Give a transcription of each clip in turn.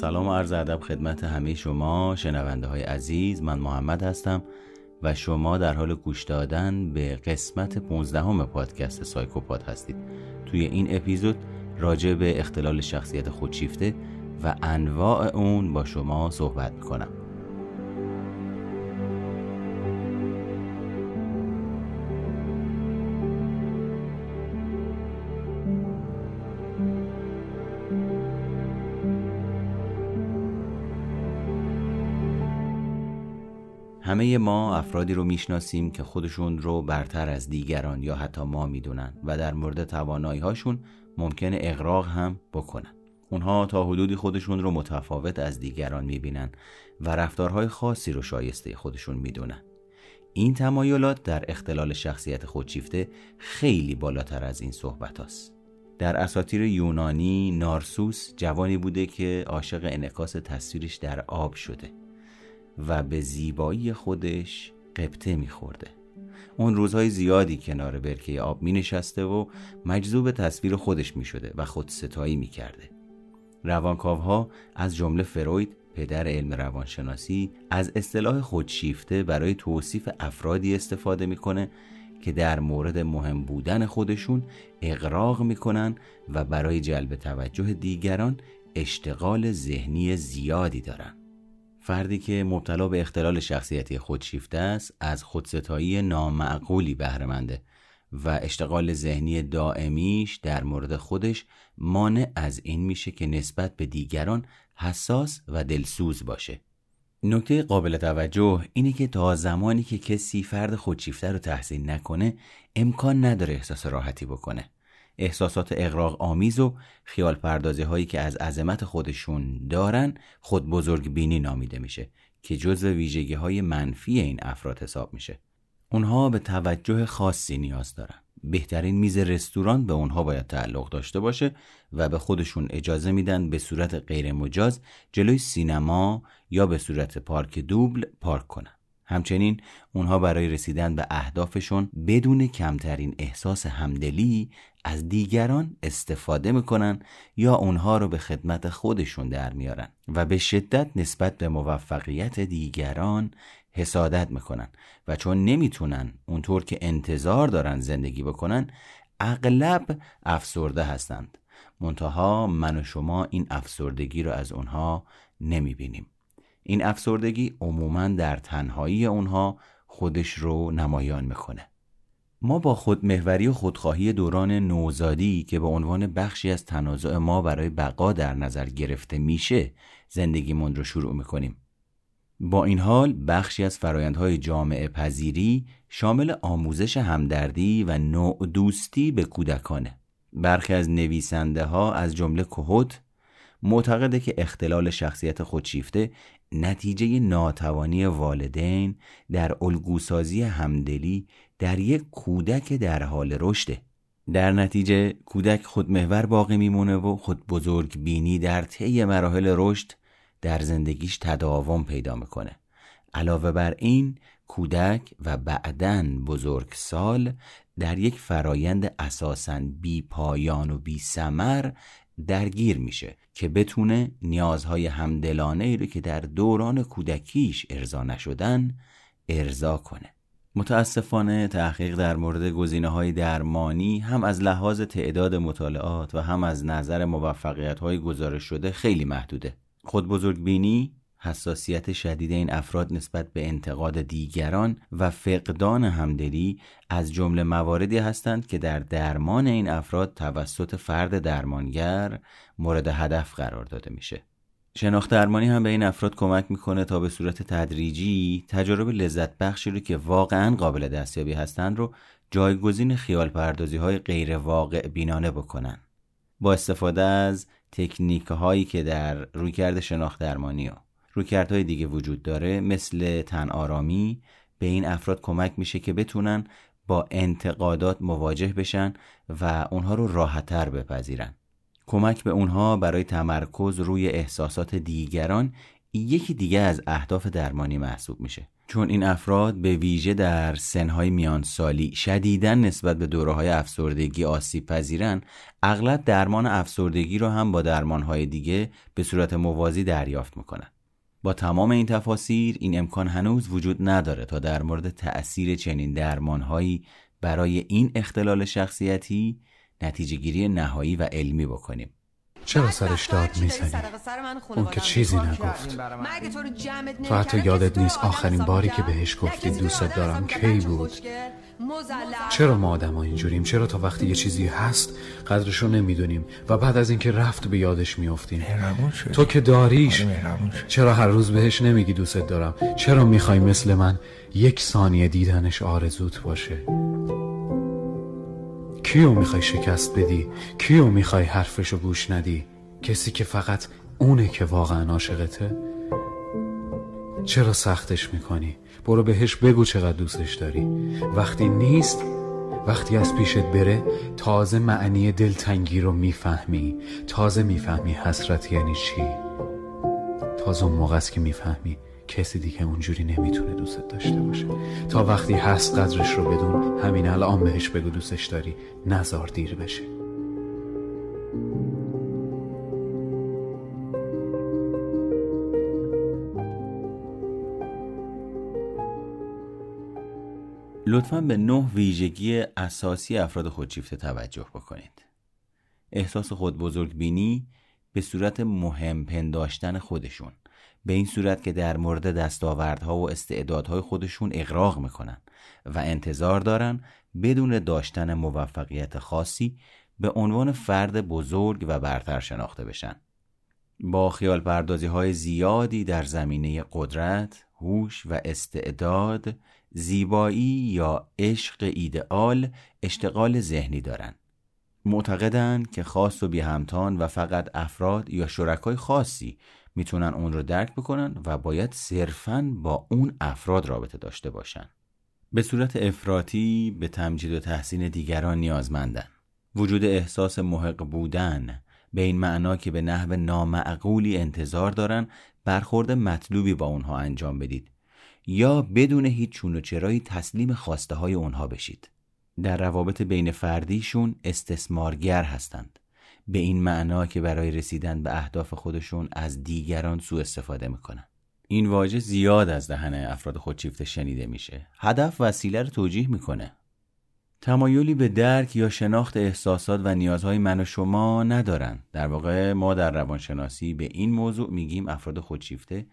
سلام و عرض ادب خدمت همه شما شنونده های عزیز من محمد هستم و شما در حال گوش دادن به قسمت 15 همه پادکست سایکوپاد هستید. توی این اپیزود راجع به اختلال شخصیت خودشیفته و انواع اون با شما صحبت می‌کنم. همه ما افرادی رو می‌شناسیم که خودشون رو برتر از دیگران یا حتی ما می‌دونن و در مورد توانایی هاشون ممکنه اقراق هم بکنن. اونها تا حدودی خودشون رو متفاوت از دیگران می‌بینن و رفتارهای خاصی رو شایسته خودشون می‌دونن. این تمایلات در اختلال شخصیت خودشیفته خیلی بالاتر از این صحبت هست. در اساطیر یونانی نارسوس جوانی بوده که عاشق انعکاس تصویرش در آب شده. و به زیبایی خودش قبطه میخورده اون روزهای زیادی کنار برکه آب می نشسته و مجذوب تصویر خودش می شده و خود ستایی می کرده. روانکاوها از جمله فروید پدر علم روانشناسی از اصطلاح خودشیفته برای توصیف افرادی استفاده می‌کنه که در مورد مهم بودن خودشون اقراق می‌کنن و برای جلب توجه دیگران اشتغال ذهنی زیادی دارن. فردی که مبتلا به اختلال شخصیتی خودشیفته است از خودستایی نامعقولی بهرهمنده و اشتغال ذهنی دائمیش در مورد خودش مانع از این میشه که نسبت به دیگران حساس و دلسوز باشه. نکته قابل توجه اینه که تا زمانی که کسی فرد خودشیفته رو تحسین نکنه امکان نداره احساس راحتی بکنه. احساسات اقراق آمیز و خیال پردازی هایی که از عظمت خودشون دارن خود بزرگ بینی نامیده میشه که جزو ویژگی های منفی این افراد حساب میشه. اونها به توجه خاصی نیاز دارن. بهترین میز رستوران به اونها باید تعلق داشته باشه و به خودشون اجازه میدن به صورت غیر مجاز جلوی سینما یا به صورت پارک دوبل پارک کنن. همچنین اونها برای رسیدن به اهدافشون بدون کمترین احساس همدلی از دیگران استفاده می‌کنن یا اونها رو به خدمت خودشون در میارن و به شدت نسبت به موفقیت دیگران حسادت می‌کنن و چون نمی‌تونن اونطور که انتظار دارن زندگی بکنن اغلب افسرده هستند. منتها من و شما این افسردگی رو از اونها نمی‌بینیم. این افسردگی عموما در تنهایی اونها خودش رو نمایان می‌کنه. ما با خودمهوری و خودخواهی دوران نوزادی که به عنوان بخشی از تنازع ما برای بقا در نظر گرفته میشه زندگیمون رو شروع می‌کنیم. با این حال بخشی از فرایندهای جامعه پذیری شامل آموزش همدردی و نوع دوستی به کودکانه. برخی از نویسنده ها از جمله کهوت معتقده که اختلال شخصیت خودشیفته نتیجه ناتوانی والدین در الگوسازی همدلی در یک کودک در حال رشده. در نتیجه کودک خودمحور باقی میمونه و خود بزرگ بینی در طی مراحل رشد در زندگیش تداوم پیدا می‌کنه. علاوه بر این کودک و بعدا بزرگ سال در یک فرایند اساساً بی پایان و بی سمر درگیر میشه که بتونه نیازهای همدلانه ای رو که در دوران کودکیش ارضا نشدن ارضا کنه. متاسفانه تحقیق در مورد گزینه های درمانی هم از لحاظ تعداد مطالعات و هم از نظر موفقیت های گزارش شده خیلی محدوده. خود بزرگ بینی حساسیت شدید این افراد نسبت به انتقاد دیگران و فقدان همدلی از جمله مواردی هستند که در درمان این افراد توسط فرد درمانگر مورد هدف قرار داده میشه. شناخت درمانی هم به این افراد کمک می‌کنه تا به صورت تدریجی تجارب لذت بخشی رو که واقعا قابل دستیابی هستند رو جایگزین خیال پردازی های غیر واقع بینانه بکنن. با استفاده از تکنیک هایی که در رویکرد شناخت درمانی ها رویکردهای دیگه وجود داره مثل تن آرامی به این افراد کمک میشه که بتونن با انتقادات مواجه بشن و اونها رو راحتتر بپذیرن. کمک به اونها برای تمرکز روی احساسات دیگران یکی دیگه از اهداف درمانی محسوب میشه. چون این افراد به ویژه در سنهای میان سالی شدیدن نسبت به دوره های افسردگی آسیب پذیرن اغلب درمان افسردگی رو هم با درمانهای دیگه به صورت موازی دریافت می‌کنن. با تمام این تفاسیر این امکان هنوز وجود نداره تا در مورد تأثیر چنین درمانهایی برای این اختلال شخصیتی نتیجه گیری نهایی و علمی بکنیم. چرا سرش داد می‌زنی؟ اون که چیزی نگفت. تو حتی یادت نیست آخرین باری که بهش گفتی دوستت دارم کی بود؟ چرا ما آدم ها اینجوریم؟ چرا تا وقتی یه چیزی هست قدرشو نمی‌دونیم و بعد از اینکه رفت به یادش میافتیم؟ تو که داریش. آره، چرا هر روز بهش نمیگی دوستت دارم؟ چرا می‌خوای مثل من یک ثانیه دیدنش آرزوت باشه؟ کیو می‌خوای شکست بدی؟ کیو می‌خوای حرفشو گوش ندی؟ کسی که فقط اونه که واقعا عاشقته؟ چرا سختش می‌کنی؟ برو بهش بگو چقدر دوستش داری. وقتی نیست وقتی از پیشت بره تازه معنی دلتنگی رو می‌فهمی. تازه می‌فهمی حسرت یعنی چی. تازه اون موقع است که می‌فهمی. کسی دیگه اونجوری نمی‌تونه دوستت داشته باشه. تا وقتی هست قدرش رو بدون همین الان بهش بگو دوستش داری. نزار دیر بشه. لطفا به نه ویژگی اساسی افراد خودشیفته توجه بکنید. احساس خود بزرگ بینی به صورت مهم پنداشتن خودشون. به این صورت که در مورد دستاوردها و استعدادهای خودشون اقراق می‌کنن و انتظار دارن بدون داشتن موفقیت خاصی به عنوان فرد بزرگ و برتر شناخته بشن. با خیال پردازی های زیادی در زمینه قدرت، هوش و استعداد، زیبایی یا عشق ایدئال اشتغال ذهنی دارند. معتقدند که خاص و بی همتان و فقط افراد یا شرکای خاصی می‌تونن اون رو درک بکنن و باید صرفا با اون افراد رابطه داشته باشن. به صورت افراطی به تمجید و تحسین دیگران نیازمندن. وجود احساس محق بودن به این معنا که به نحو نامعقولی انتظار دارن برخورد مطلوبی با اونها انجام بدید. یا بدون هیچ چون و چرایی تسلیم خواسته های اونها بشید. در روابط بین فردیشون استثمارگر هستند. به این معنا که برای رسیدن به اهداف خودشون از دیگران سوء استفاده می‌کنن. این واژه زیاد از دهن افراد خودشیفته شنیده میشه. هدف وسیله رو توجیه می‌کنه. تمایلی به درک یا شناخت احساسات و نیازهای من و شما ندارن. در واقع ما در روانشناسی به این موضوع میگیم افراد خودشیفته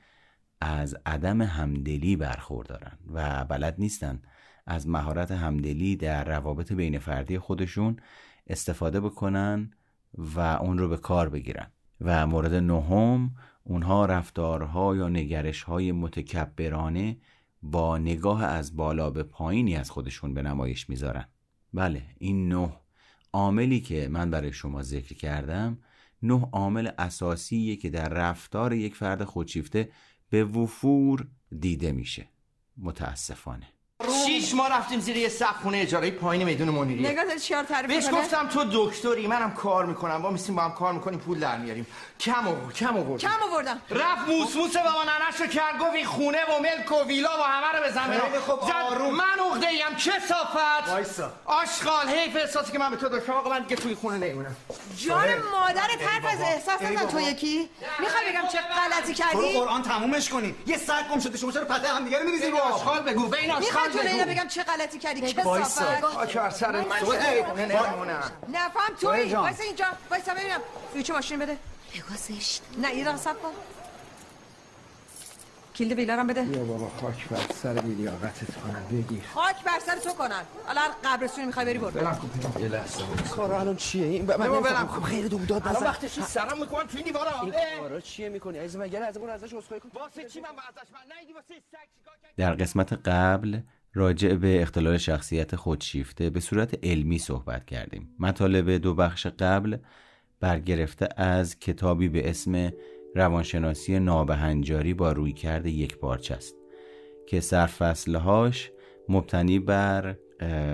از عدم همدلی برخوردارن و بلد نیستن از مهارت همدلی در روابط بین فردی خودشون استفاده بکنن و اون رو به کار بگیرن. و مورد نهم اونها رفتارها یا نگرشهای متکبرانه با نگاه از بالا به پایینی از خودشون به نمایش می‌ذارن. بله این نه عاملی که من برای شما ذکر کردم نه عامل اساسیه که در رفتار یک فرد خودشیفته به وفور دیده میشه. متاسفانه. شیش ما رفتیم زیر یه سقف خونه اجاره پایین میدون منیری نگاه چیار تعریف بهش گفتم تو دکتری منم کار می‌کنم. با میسیم با هم کار می‌کنیم پول در میاریم. کم آورد کم آورد کم آوردم. رفت موسموس بابا ننشو کرد گفت این خونه و ملک و ویلا و همه رو بزن خب آروم. من عقده ایم چه صافت. وایسا. آشغال حیف احساسی که من به تو داشتم. آقا من دیگه توی خونه نمیمونم. جان مادر حرف از احساس نزن تو یکی؟ می‌خوام بگم چه غلطی کردی؟ تو قرآن تمومش کنی. یه سر گم شده شما چرا پته هم دیگه رو میریزین رو آشغال بگو. بین آشغال بگو. بگم چه غلطی کردی. که صافت خاک سر من نفهم توی وایسا اینجا. وایسا ببینم. فیوچه ماشین بده. بگازش نه یه دقیقه کن. کلید ویلارم بده. یا بابا خاک بر سر بیلیاقتت کنن بگیر. خاک بر سر تو کنن حالا هر قبرستونی می‌خوای بری برو. برم کن. یه لحظه. کارا الان چیه؟ این من برم کن. خیلی دو داد الان وقتش سرم می‌کنم توی دیوارا. این کارا چیه می‌کنی؟ عزیز من از اون ازش اسخای کن. واسه چی من ازش؟ من نیدی واسه سگ چیکار در قسمت قبل راجع به اختلال شخصیت خودشیفته به صورت علمی صحبت کردیم. مطالب دو بخش قبل برگرفته از کتابی به اسم روانشناسی نابهنجاری با رویکرد یک بارچه است که سرفصلهاش مبتنی بر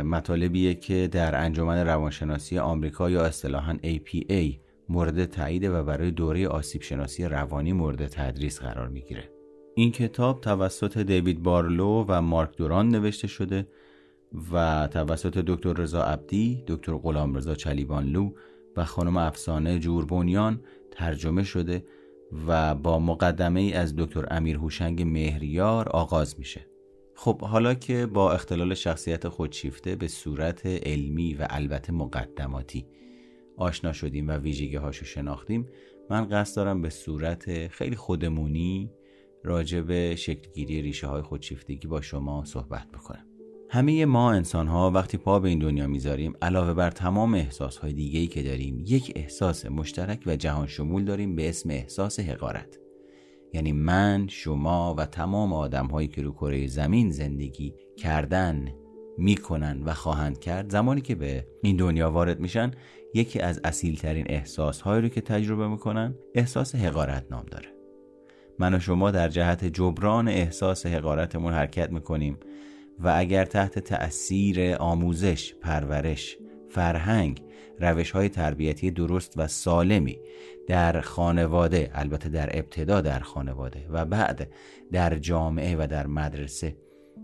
مطالبیه که در انجمن روانشناسی آمریکا یا اصطلاحا APA مورد تایید و برای دوره آسیب شناسی روانی مورد تدریس قرار می‌گیره. این کتاب توسط دیوید بارلو و مارک دوران نوشته شده و توسط دکتر رضا عبدی، دکتر غلامرضا چلیبانلو و خانم افسانه جوربونیان ترجمه شده و با مقدمه ای از دکتر امیر هوشنگ مهریار آغاز میشه. خب حالا که با اختلال شخصیت خودشیفته به صورت علمی و البته مقدماتی آشنا شدیم و ویژگی هاشو شناختیم من قصد دارم به صورت خیلی خودمونی راجع به شکلگیری ریشه های خودشیفتگی با شما صحبت بکنم. همه ما انسان ها وقتی پا به این دنیا می‌ذاریم علاوه بر تمام احساس های دیگه ای که داریم یک احساس مشترک و جهان شمول داریم به اسم احساس حقارت. یعنی من شما و تمام آدم هایی که رو کره زمین زندگی کردن می‌کنن و خواهند کرد زمانی که به این دنیا وارد میشن یکی از اصیل ترین احساس هایی رو که تجربه می‌کنن احساس حقارت نام داره. من و شما در جهت جبران احساس حقارتمون حرکت می‌کنیم و اگر تحت تأثیر آموزش، پرورش، فرهنگ، روش های تربیتی درست و سالمی در خانواده البته در ابتدا در خانواده و بعد در جامعه و در مدرسه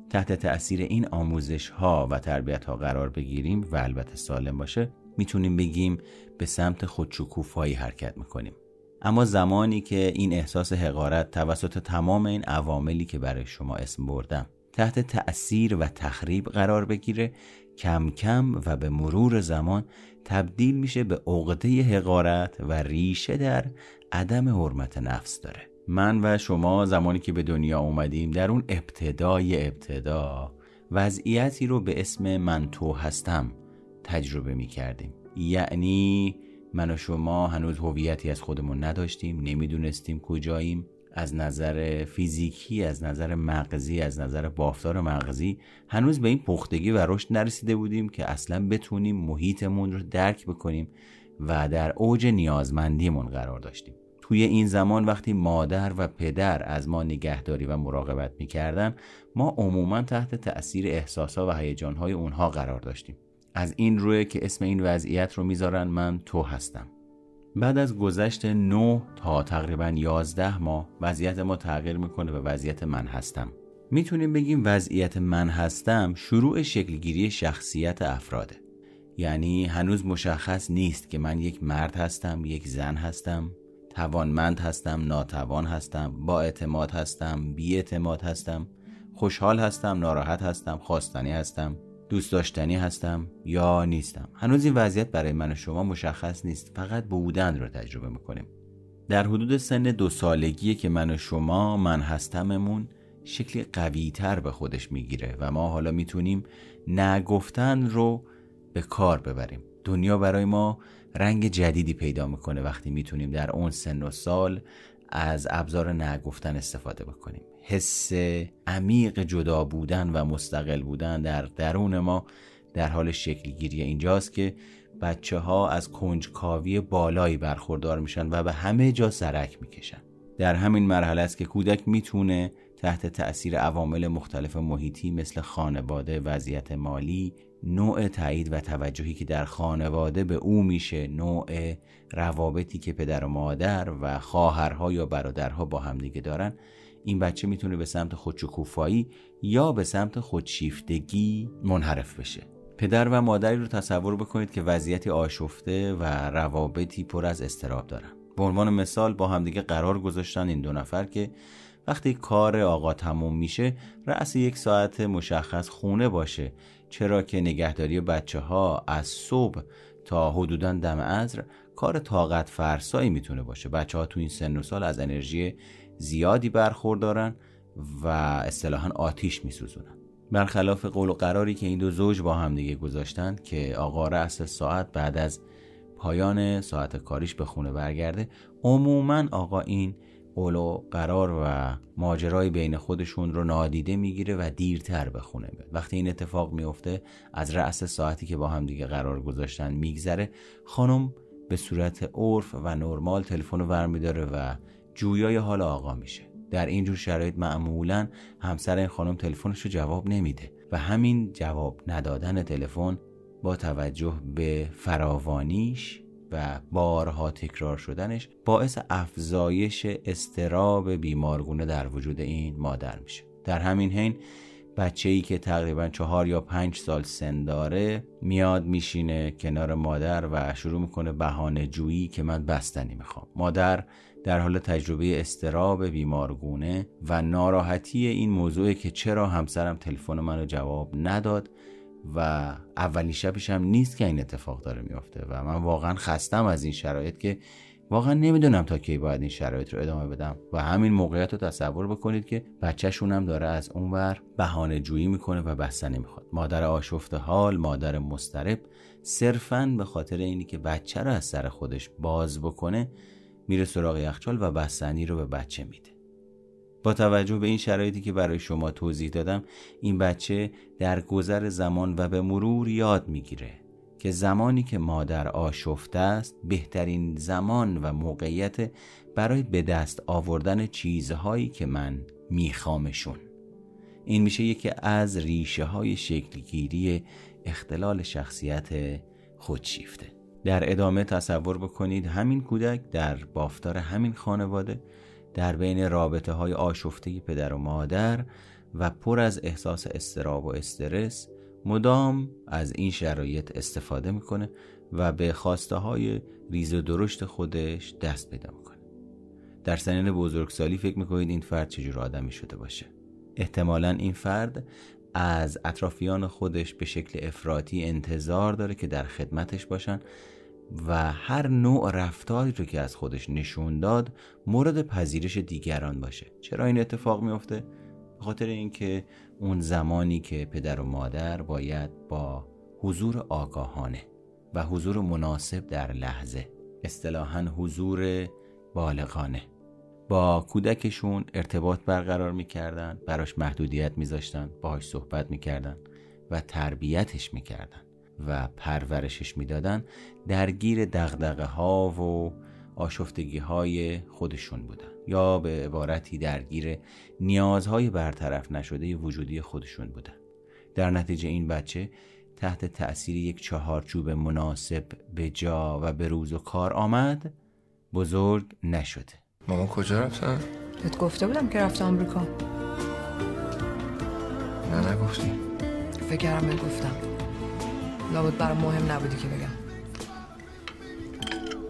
تحت تأثیر این آموزش ها و تربیت ها قرار بگیریم و البته سالم باشه می‌تونیم بگیم به سمت خودشکوفایی حرکت می‌کنیم. اما زمانی که این احساس حقارت توسط تمام این عواملی که برای شما اسم بردم تحت تأثیر و تخریب قرار بگیره کم کم و به مرور زمان تبدیل میشه به عقده حقارت و ریشه در عدم حرمت نفس داره. من و شما زمانی که به دنیا اومدیم در اون ابتدای ابتدا وضعیتی رو به اسم من تو هستم تجربه می کردیم یعنی من و شما هنوز هویتی از خودمون نداشتیم نمی‌دونستیم کجاییم. از نظر فیزیکی از نظر مغزی از نظر بافتار مغزی هنوز به این پختگی و رشد نرسیده بودیم که اصلا بتونیم محیطمون رو درک بکنیم و در اوج نیازمندیمون قرار داشتیم. توی این زمان وقتی مادر و پدر از ما نگهداری و مراقبت می‌کردن ما عموما تحت تأثیر احساسها و هیجانهای اونها قرار داشتیم. از این روی که اسم این وضعیت رو می‌ذارن من تو هستم. بعد از گذشت 9 تا تقریبا 11 ماه وضعیت ما تغییر می‌کنه به وضعیت من هستم. می‌تونیم بگیم وضعیت من هستم شروع شکلگیری شخصیت افراده. یعنی هنوز مشخص نیست که من یک مرد هستم یک زن هستم توانمند هستم ناتوان هستم با اعتماد هستم بی اعتماد هستم خوشحال هستم ناراحت هستم خواستنی هستم. دوست داشتنی هستم یا نیستم. هنوز این وضعیت برای من و شما مشخص نیست. فقط بودن رو تجربه می‌کنیم. در حدود سن دو سالگی که من و شما من هستممون شکلی قوی تر به خودش می‌گیره و ما حالا می‌تونیم نگفتن رو به کار ببریم. دنیا برای ما رنگ جدیدی پیدا می‌کنه وقتی می‌تونیم در اون سن و سال از ابزار نگفتن استفاده بکنیم. حس عمیق جدا بودن و مستقل بودن در درون ما در حال شکل گیری اینجاست که بچه ها از کنجکاوی بالایی برخوردار میشن و به همه جا سرک می‌کشن. در همین مرحله است که کودک می‌تونه تحت تأثیر عوامل مختلف محیطی مثل خانواده، وضعیت مالی، نوع تایید و توجهی که در خانواده به او میشه، نوع روابطی که پدر و مادر و خواهرها یا برادرها با همدیگه دارن این بچه می‌تونه به سمت خودشکوفایی یا به سمت خودشیفتگی منحرف بشه. پدر و مادری رو تصور بکنید که وضعیتی آشفته و روابطی پر از استراب دارن. به عنوان مثال با همدیگه قرار گذاشتن این دو نفر که وقتی کار آقا تموم میشه رأس یک ساعت مشخص خونه باشه چرا که نگهداری بچه ها از صبح تا حدودا دم عصر کار طاقت فرسایی می‌تونه باشه. بچه ها تو این سن و سال از انرژی زیادی برخوردارن و اصطلاحا آتیش میسوزونن. برخلاف قول و قراری که این دو زوج با هم دیگه گذاشتن که آقا رأس ساعت بعد از پایان ساعت کاریش به خونه برگرده عموما آقا این قول و قرار و ماجرای بین خودشون رو نادیده می‌گیره و دیرتر به خونه میاد. وقتی این اتفاق میفته از رأس ساعتی که با هم دیگه قرار گذاشتن میگذره خانم به صورت عرف و نرمال تلفن رو برمیداره و جویای حال آقا میشه. در اینجور شرایط معمولا همسر این خانم تلفنش رو جواب نمیده و همین جواب ندادن تلفن با توجه به فراوانیش و بارها تکرار شدنش باعث افزایش استراب بیمارگونه در وجود این مادر میشه. در همین حین بچه ای که تقریبا چهار یا پنج سال سن داره میاد میشینه کنار مادر و شروع می‌کنه بهانه جویی که من بستنی می‌خوام. مادر در حال تجربه استراب بیمارگونه و ناراحتی این موضوع که چرا همسرم تلفن منو جواب نداد و اولین شبش هم نیست که این اتفاق داره میافته و من واقعا خستم از این شرایط که واقعا نمی‌دونم تا کی باید این شرایط رو ادامه بدم و همین موقعیت رو تصور بکنید که بچهشون هم داره از اونور بهانه جویی می‌کنه و بستنی می‌خواد مادر آشفته حال مادر مسترب صرفا به خاطر اینی که بچه رو از سر خودش باز بکنه میره سراغ یخچال و بستنی رو به بچه میده. با توجه به این شرایطی که برای شما توضیح دادم این بچه در گذر زمان و به مرور یاد می‌گیره که زمانی که مادر آشفته است بهترین زمان و موقعیت برای به دست آوردن چیزهایی که من میخوامشون. این میشه یکی از ریشه های شکلگیری اختلال شخصیت خودشیفته. در ادامه تصور بکنید همین کودک در بافتار همین خانواده در بین رابطه های آشفته پدر و مادر و پر از احساس استراب و استرس مدام از این شرایط استفاده می‌کنه و به خواسته های ریز و درشت خودش دست پیدا می‌کنه. در سنین بزرگسالی فکر می‌کنید این فرد چجور آدمی شده باشه؟ احتمالا این فرد از اطرافیان خودش به شکل افراطی انتظار داره که در خدمتش باشن و هر نوع رفتاری رو که از خودش نشون داد مورد پذیرش دیگران باشه. چرا این اتفاق میفته به خاطر اینکه اون زمانی که پدر و مادر باید با حضور آگاهانه و حضور مناسب در لحظه اصطلاحا حضور بالغانه با کودکشون ارتباط برقرار می‌کردن براش محدودیت میذاشتن باهاش صحبت می‌کردن و تربیتش می‌کردن. و پرورشش می‌دادن درگیر دغدغه ها و آشفتگی های خودشون بودن یا به عبارتی درگیر نیازهای برطرف نشده وجودی خودشون بودن. در نتیجه این بچه تحت تأثیر یک چهارچوب مناسب به جا و به روز و کار آمد بزرگ نشده. ماما کجا رفتن؟ بهت گفته بودم که رفت آمریکا. نه نگفتی. فکر کردم بهت گفتم. لابد برام مهم نبودی که بگم.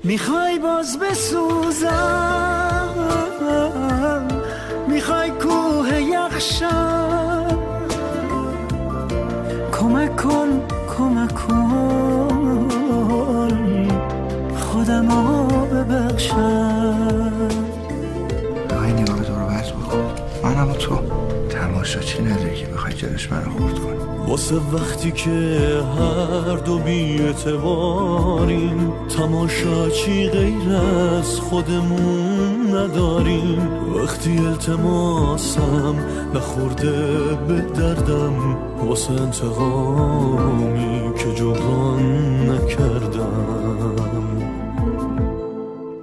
می‌خوای باز بسوزم می‌خوای کوه یخشم. کمک کن کمک کن خودم رو ببخشم. آقای نگاه دور برز بکن منم و تو. تماشا چی نداری که بخوای جلوش منو خورد کنی. واسه وقتی که هر دو بی اعتباریم تماشا چی غیر از خودمون نداریم. وقتی التماسم نخورده به دردم واسه انتقامی که جبران نکردم.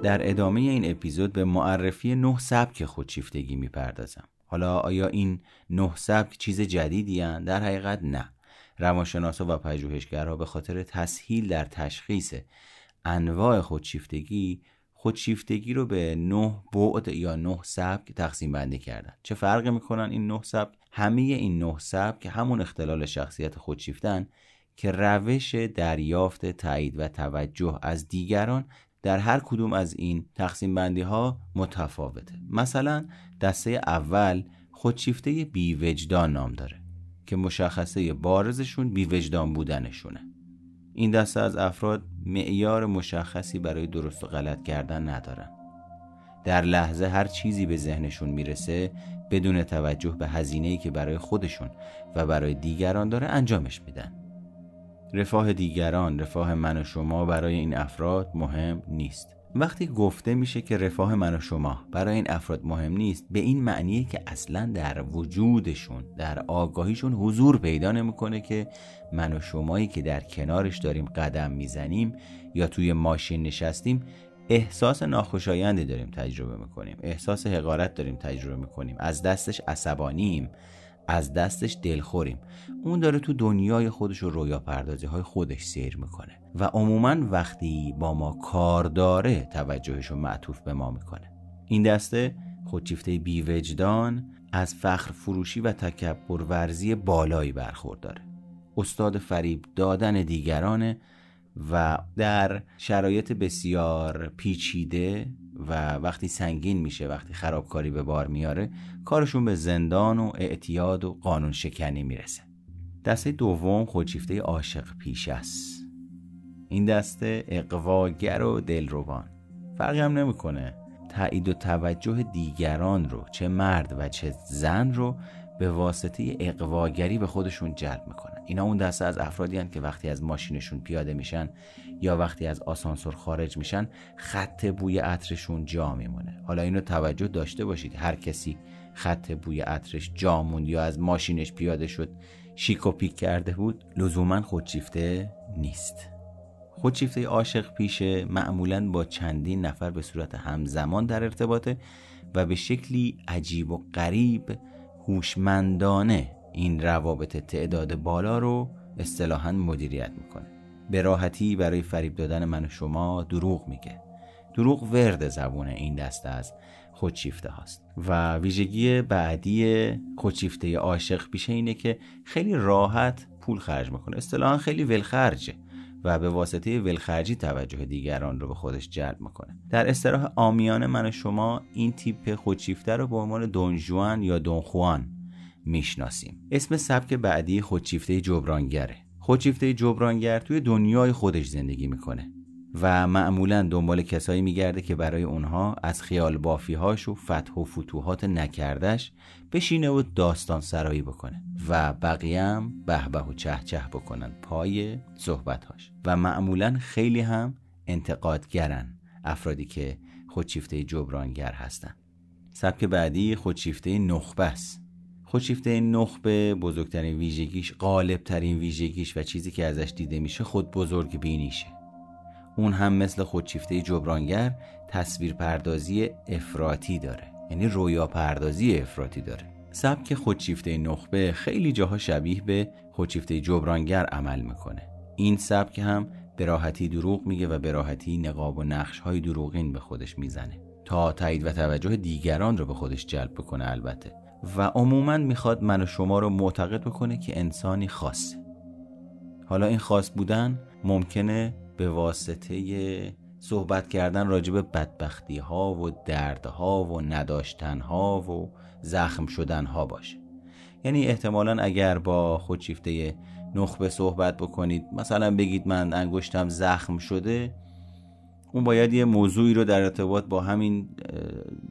در ادامه این اپیزود به معرفی نه سبک خودشیفتگی می‌پردازم. حالا آیا این نه سبک چیز جدیدی هن؟ در حقیقت نه. روانشناسا و پژوهشگرها به خاطر تسهیل در تشخیص انواع خودشیفتگی خودشیفتگی رو به نه بعد یا نه سبک تقسیم بندی کردن. چه فرقی می‌کنن این نه سبک؟ همه این نه سبک همون اختلال شخصیت خودشیفتن که روش دریافت تایید و توجه از دیگران در هر کدوم از این تقسیم بندی ها متفاوته. مثلا دسته اول خودشیفته بیوجدان نام داره که مشخصه بارزشون بیوجدان بودنشونه. این دسته از افراد معیار مشخصی برای درست و غلط کردن ندارن. در لحظه هر چیزی به ذهنشون می‌رسه بدون توجه به هزینه‌ای که برای خودشون و برای دیگران داره انجامش میدن. رفاه دیگران رفاه من و شما برای این افراد مهم نیست. وقتی گفته میشه که رفاه من و شما برای این افراد مهم نیست به این معنیه که اصلا در وجودشون در آگاهیشون حضور پیدا نمی‌کنه که من و شمایی که در کنارش داریم قدم می‌زنیم یا توی ماشین نشستیم احساس ناخوشایندی داریم تجربه می‌کنیم احساس حقارت داریم تجربه می‌کنیم از دستش عصبانیم. از دستش دلخوریم. اون داره تو دنیای خودش و رویا پردازی های خودش سیر می‌کنه و عموما وقتی با ما کار داره توجهش رو معطوف به ما می‌کنه. این دسته خودشیفته بیوجدان از فخر فروشی و تکبر ورزی بالایی برخورداره استاد فریب دادن دیگرانه و در شرایط بسیار پیچیده و وقتی سنگین میشه وقتی خرابکاری به بار میاره کارشون به زندان و اعتیاد و قانون شکنی می‌رسه. دسته دوم خودشیفته عاشق پیش است. این دسته اقواگر و دلربان. فرقی هم نمی‌کنه. تایید و توجه دیگران رو چه مرد و چه زن رو به واسطه اقواگری به خودشون جلب می‌کنن. اینا اون دسته از افرادی هن که وقتی از ماشینشون پیاده میشن یا وقتی از آسانسور خارج میشن خط بوی عطرشون جا میمونه. حالا اینو توجه داشته باشید. هر کسی خط بوی عطرش جا موند یا از ماشینش پیاده شد شیک و پیک کرده بود لزوما خودشیفته نیست. خودشیفته عاشق پیشه معمولا با چندین نفر به صورت همزمان در ارتباطه و به شکلی عجیب و غریب هوشمندانه این روابط تعداد بالا رو اصطلاحا مدیریت می‌کنه. به راحتی برای فریب دادن من و شما دروغ میگه. دروغ ورد زبون این دسته از خودشیفته هاست. و ویژگی بعدی خودشیفته عاشق پیشه اینه که خیلی راحت پول خرج می‌کنه. اصطلاحا خیلی ولخرجه و به واسطه ولخرجی توجه دیگران رو به خودش جلب می‌کنه. در استراح آمیان من و شما این تیپ خودشیفته رو به عنوان دونجوان یا دونخوان می‌شناسیم. اسم سبک بعدی خودشیفته جبرانگره. خودشیفته جبرانگر توی دنیای خودش زندگی می‌کنه و معمولا دنبال کسایی میگرده که برای اونها از خیال بافیهاش و فتح و فتوحات نکردش بشینه و داستان سرایی بکنه و بقیه هم به به و چه چه بکنن پای صحبتهاش. و معمولا خیلی هم انتقادگرن افرادی که خودشیفته جبرانگر هستن. سبک بعدی خودشیفته نخبه است خودشیفته نخبه بزرگترین ویژگیش غالبترین ویژگیش و چیزی که ازش دیده میشه خود بزرگ بینیشه. اون هم مثل خودشیفته جبرانگر تصویر پردازی افراطی داره. یعنی رویا پردازی افراطی داره. سبک خودشیفته نخبه خیلی جاها شبیه به خودشیفته جبرانگر عمل می‌کنه. این سبک هم به راحتی دروغ میگه و به راحتی نقاب و نقش های دروغین به خودش می‌زنه. تا تایید و توجه دیگران رو به خودش جلب بکنه البته. و عموما می‌خواد من و شما رو معتقد بکنه که انسانی خاصه. حالا این خاص بودن ممکنه به واسطه صحبت کردن راجب بدبختی ها و دردها و نداشتن ها و زخم شدن ها باشه. یعنی احتمالا اگر با خودشیفته نخبه صحبت بکنید مثلا بگید من انگشتم زخم شده اون باید یه موضوعی رو در ارتباط با همین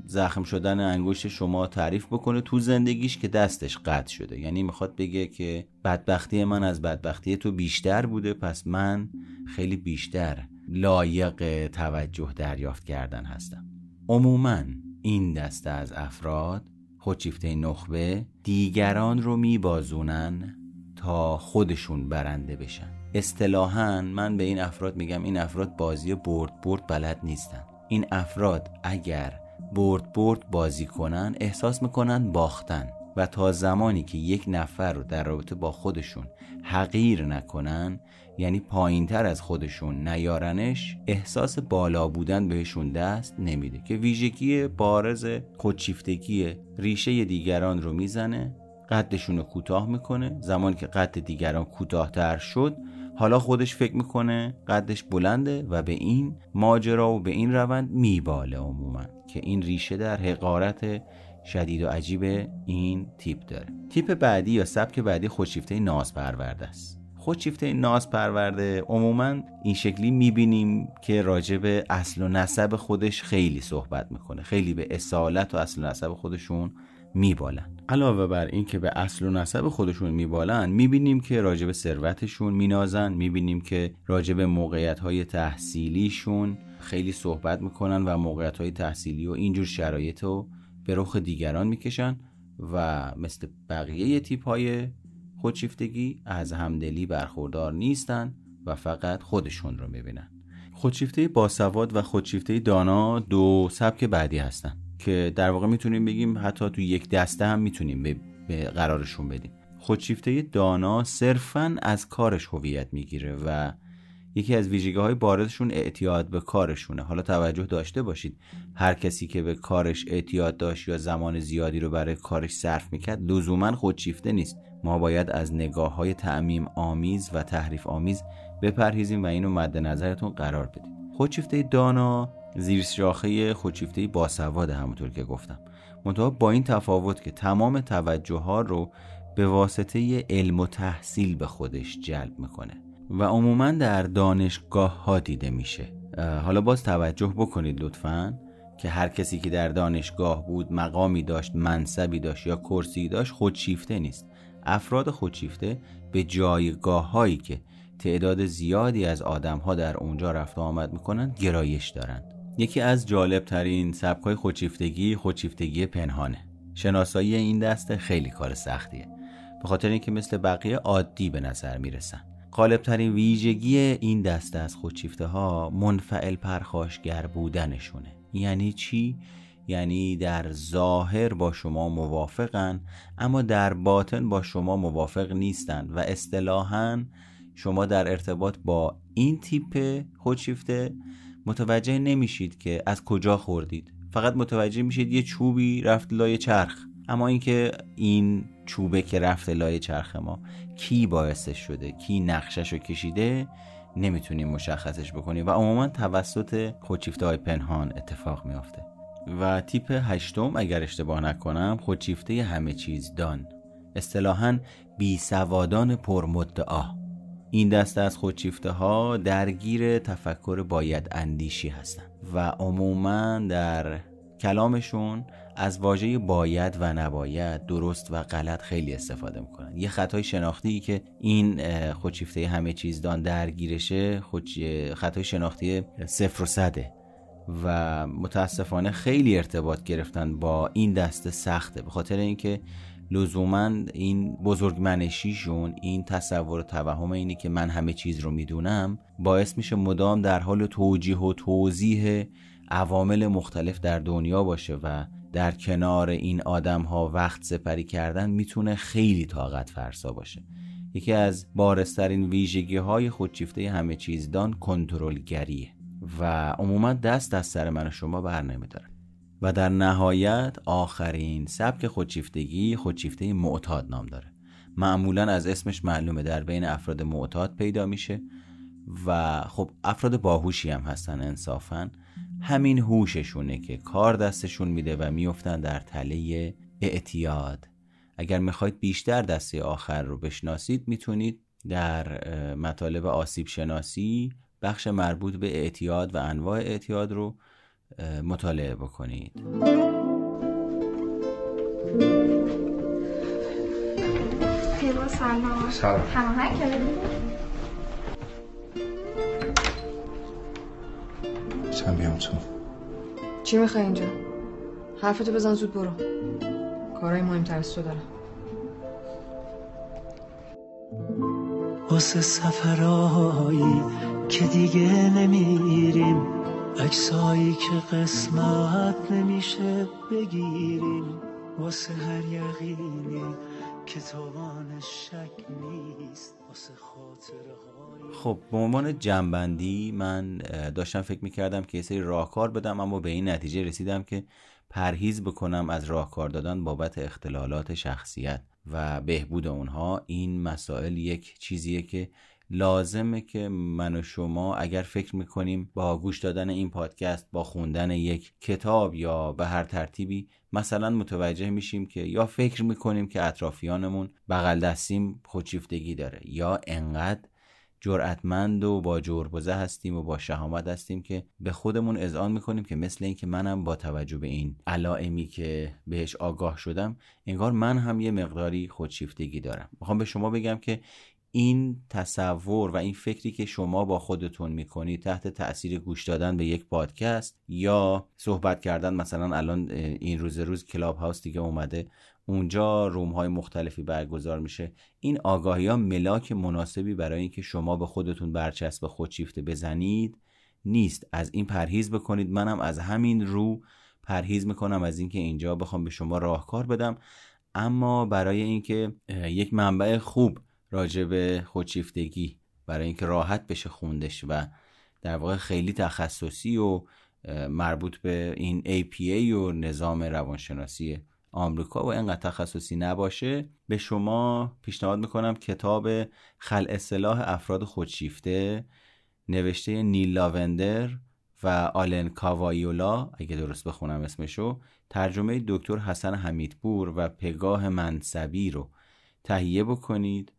زخم شدن انگشت شما تعریف بکنه تو زندگیش که دستش قطع شده. یعنی می‌خواد بگه که بدبختی من از بدبختی تو بیشتر بوده پس من خیلی بیشتر لایق توجه دریافت کردن هستم. عموما این دسته از افراد خودشیفته نخبه دیگران رو میبازونن تا خودشون برنده بشن. اصطلاحا من به این افراد میگم این افراد بازی برد برد بلد نیستن. این افراد اگر برد برد بازی کنن احساس می‌کنن باختن و تا زمانی که یک نفر رو در رابطه با خودشون حقیر نکنن یعنی پایین تر از خودشون نیارنش احساس بالا بودن بهشون دست نمیده که ویژگی بارز خودشیفتگی ریشه دیگران رو می‌زنه قدشون رو کوتاه می‌کنه. زمانی که قد دیگران کوتاهتر شد حالا خودش فکر می‌کنه قدش بلنده و به این ماجرا و به این روند میباله عموما که این ریشه در حقارت شدید و عجیب این تیپ داره. تیپ بعدی یا سبک بعدی خودشیفته ناز پرورده است. خودشیفته ناز پرورده عموما این شکلی می‌بینیم که راجع به اصل و نسب خودش خیلی صحبت می‌کنه. خیلی به اصالت و اصل و نسب خودشون میبالن. علاوه بر این که به اصل و نسب خودشون میبالن می‌بینیم که راجب ثروتشون مینازن می‌بینیم که راجب موقعیت های تحصیلیشون خیلی صحبت می‌کنن و موقعیت های تحصیلی و اینجور شرایط رو به رخ دیگران می‌کشن و مثل بقیه تیپ های خودشیفتگی از همدلی برخوردار نیستن و فقط خودشون رو می‌بینن. خودشیفته باسواد و خودشیفته دانا دو سبک بعدی هستن. که در واقع می‌تونیم بگیم حتی تو یک دسته هم می‌تونیم به قرارشون بدیم. خودشیفته دانا صرفا از کارش هویت می‌گیره و یکی از ویژگی های بارزشون اعتیاد به کارشونه. حالا توجه داشته باشید. هر کسی که به کارش اعتیاد داشت یا زمان زیادی رو برای کارش صرف می‌کرد لزوما خودشیفته نیست. ما باید از نگاه های تعمیم آمیز و تحریف آمیز بپرهیزیم و اینو مد نظرتون قرار بدیم. خودشیفته دانا زیر شاخه خودشیفته باسواد همونطور که گفتم. منتها با این تفاوت که تمام توجه ها رو به واسطه علم و تحصیل به خودش جلب می‌کنه و عموما در دانشگاه ها دیده میشه. حالا باز توجه بکنید لطفا که هر کسی که در دانشگاه بود مقامی داشت منصبی داشت یا کرسی داشت خودشیفته نیست. افراد خودشیفته به جایگاه هایی که تعداد زیادی از آدم ها در اونجا رفت و آمد می‌کنند گرایش دارند. یکی از جالب ترین سبک های خودشیفتگی خودشیفتگی پنهانه. شناسایی این دسته خیلی کار سختیه. به خاطر اینکه مثل بقیه عادی به نظر می‌رسن. غالبترین ویژگی این دسته از خودشیفته ها منفعل پرخاشگر بودنشونه. یعنی چی؟ یعنی در ظاهر با شما موافقن اما در باطن با شما موافق نیستند و اصطلاحا شما در ارتباط با این تیپ خودشیفته متوجه نمیشید که از کجا خوردید. فقط متوجه میشید یه چوبی رفت لای چرخ. اما اینکه این چوبه که رفته لای چرخ ما کی باعثش شده کی نقشش رو کشیده نمی‌تونیم مشخصش بکنیم. و عموما توسط خودشیفته های پنهان اتفاق میافته. و تیپ هشتم اگر اشتباه نکنم خودشیفته همه چیز دان. اصطلاحا بی سوادان پرمدعا. این دسته از خودشیفته ها درگیر تفکر باید اندیشی هستند و عموما در کلامشون از واژه باید و نباید درست و غلط خیلی استفاده می‌کنن. یه خطای شناختی که این خودشیفته همه چیز دان درگیرشه خود خطای شناختی صفر و صده و متاسفانه خیلی ارتباط گرفتن با این دسته سخته. به خاطر اینکه لزوما این بزرگمنشیشون این تصور و توهم اینی که من همه چیز رو می‌دونم باعث میشه مدام در حال توجیه و توضیح عوامل مختلف در دنیا باشه و در کنار این آدم ها وقت سپری کردن می‌تونه خیلی طاقت فرسا باشه. یکی از بارسترین ویژگی های خودشیفته همه چیزدان کنترلگریه و عموما دست از سر من و شما بر نمیدارن و در نهایت آخرین سبک خودشیفتگی خودشیفته معتاد نام داره. معمولا از اسمش معلومه. در بین افراد معتاد پیدا میشه و خب افراد باهوشی هم هستن انصافا. همین هوششونه که کار دستشون میده و میفتن در تله اعتیاد. اگر می‌خواید بیشتر دسته آخر رو بشناسید می‌تونید در مطالب آسیب شناسی بخش مربوط به اعتیاد و انواع اعتیاد رو مطالعه بکنید. سلام. سلام. بیام تو. چی می‌خوای اینجا؟ حرفتو بزن زود برو. کارهای مهمتر از تو دارم. واسه سفرهایی که دیگه نمیریم. عکسایی که قسمت نمیشه بگیریم واسه هر یقینی که توانش شک نیست واسه خاطره خب به عنوان جنبندی من داشتم فکر می‌کردم که یه سری راهکار بدم اما به این نتیجه رسیدم که پرهیز بکنم از راهکار دادن بابت اختلالات شخصیت و بهبود اونها. این مسائل یک چیزیه که لازمه که من و شما اگر فکر می‌کنیم با گوش دادن این پادکست با خوندن یک کتاب یا به هر ترتیبی مثلا متوجه میشیم که یا فکر می‌کنیم که اطرافیانمون بغل دستیم خودشیفتگی داره یا انقدر جرأتمند و با جربزه هستیم و با شهامت هستیم که به خودمون اذعان می‌کنیم که مثل اینکه منم با توجه به این علائمی که بهش آگاه شدم انگار من هم یه مقداری خودشیفتگی دارم. می‌خوام به شما بگم که این تصور و این فکری که شما با خودتون می‌کنید تحت تاثیر گوش دادن به یک پادکست یا صحبت کردن مثلا الان این روز روز کلاب هاوس دیگه اومده اونجا روم های مختلفی برگزار میشه. این آگاهی ها ملاک مناسبی برای اینکه شما به خودتون برچسب خودشیفته بزنید نیست. از این پرهیز بکنید. منم از همین رو پرهیز می‌کنم. از اینکه اینجا بخوام به شما راهکار بدم. اما برای اینکه یک منبع خوب راجع به خودشیفتگی برای اینکه راحت بشه خوندش و در واقع خیلی تخصصی و مربوط به این APA و نظام روانشناسی آمریکا و انقدر تخصصی نباشه به شما پیشنهاد می‌کنم کتاب خل اصلاح افراد خودشیفته نوشته نیل لاوندر و آلن کاوایولا اگه درست بخونم اسمشو ترجمه دکتر حسن حمیدپور و پگاه منصبی رو تهیه بکنید.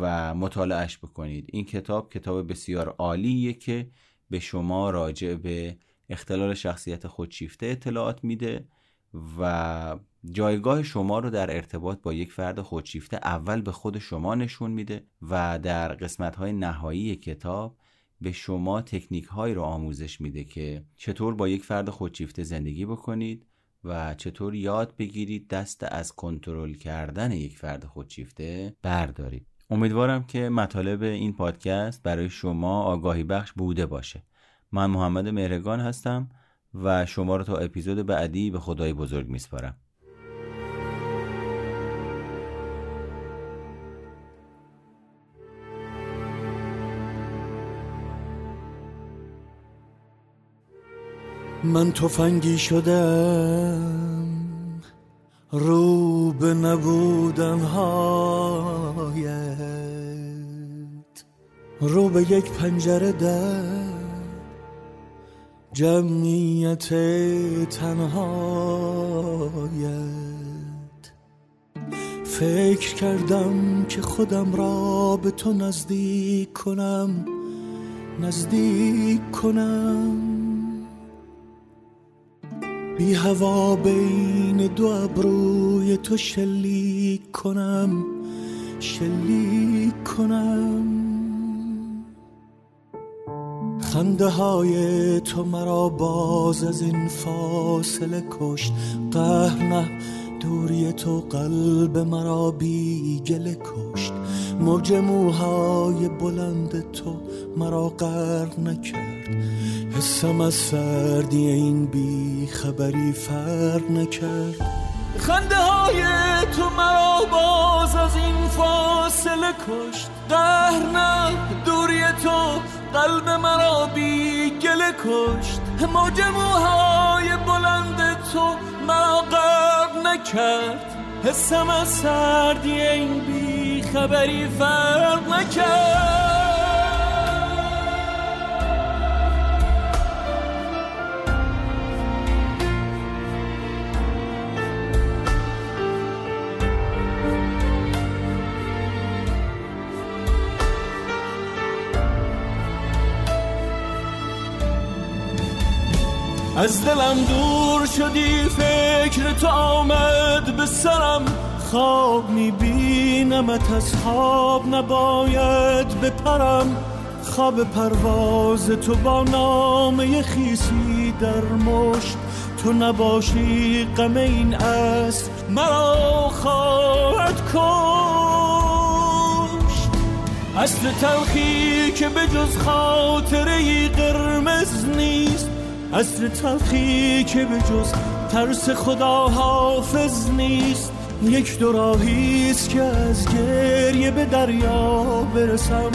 و مطالعهش بکنید. این کتاب کتاب بسیار عالیه که به شما راجع به اختلال شخصیت خودشیفته اطلاعات میده و جایگاه شما رو در ارتباط با یک فرد خودشیفته اول به خود شما نشون میده و در قسمت های نهایی کتاب به شما تکنیک هایی رو آموزش میده که چطور با یک فرد خودشیفته زندگی بکنید و چطور یاد بگیرید دست از کنترل کردن یک فرد خودشیفته بردارید. امیدوارم که مطالب این پادکست برای شما آگاهی بخش بوده باشه. من محمد مهرگان هستم و شما رو تا اپیزود بعدی به خدای بزرگ میسپارم. من تفنگی شدم. رو به نبودن هایت رو به یک پنجره در جمعیت تنهایت. فکر کردم که خودم را به تو نزدیک کنم نزدیک کنم. بی هوا بین دو ابروی تو شلیک کنم شلیک کنم. خنده های تو مرا باز از این فاصله کشت قهر نه دوری تو قلب مرا بی گله کشت. موج موهای بلند تو مرا غرق نکرد. حسم از سردی این بی خبری فرق نکرد. خنده های تو مرا باز از این فاصله کشت. قهر نه دوری تو قلب مرا بی گله کشت. موج موهای بلند تو مرا غرق نکرد. حسم از سردی این بی خبری فرق نکرد. از دلم دور شدی فکر تو آمد به سرم. خواب میبینمت از خواب نباید بپرم. خواب پرواز تو با نامه خیسی در مشت. تو نباشی غم این است مرا خواهد کشت. اصل تلخی که به جز خاطره قرمز نیست. اصر تلخی که به جز ترس خدا حافظ نیست. یک دو راهیست که از گریه به دریا برسم.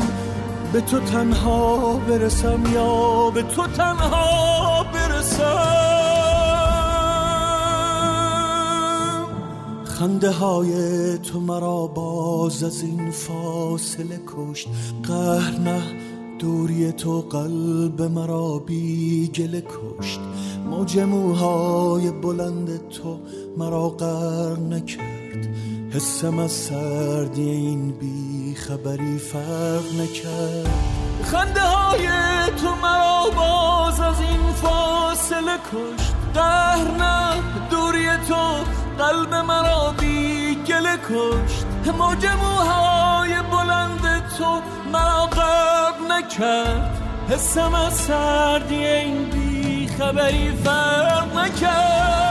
به تو تنها برسم یا به تو تنها برسم. خنده های تو مرا باز از این فاصله کشت. قهر نه دوری تو قلب مرا بی گله کشت. موج موهای بلند تو مرا قر نکرد. حسم از سردی این بی خبری فرق نکرد. خنده های تو مرا باز از این فاصله کشت. قهر نه دوری تو قلب مرا بی گله کشت. موج موهای بلند تو مرا قبل نکرد. حسم از سردی این بی خبری فرق نکرد.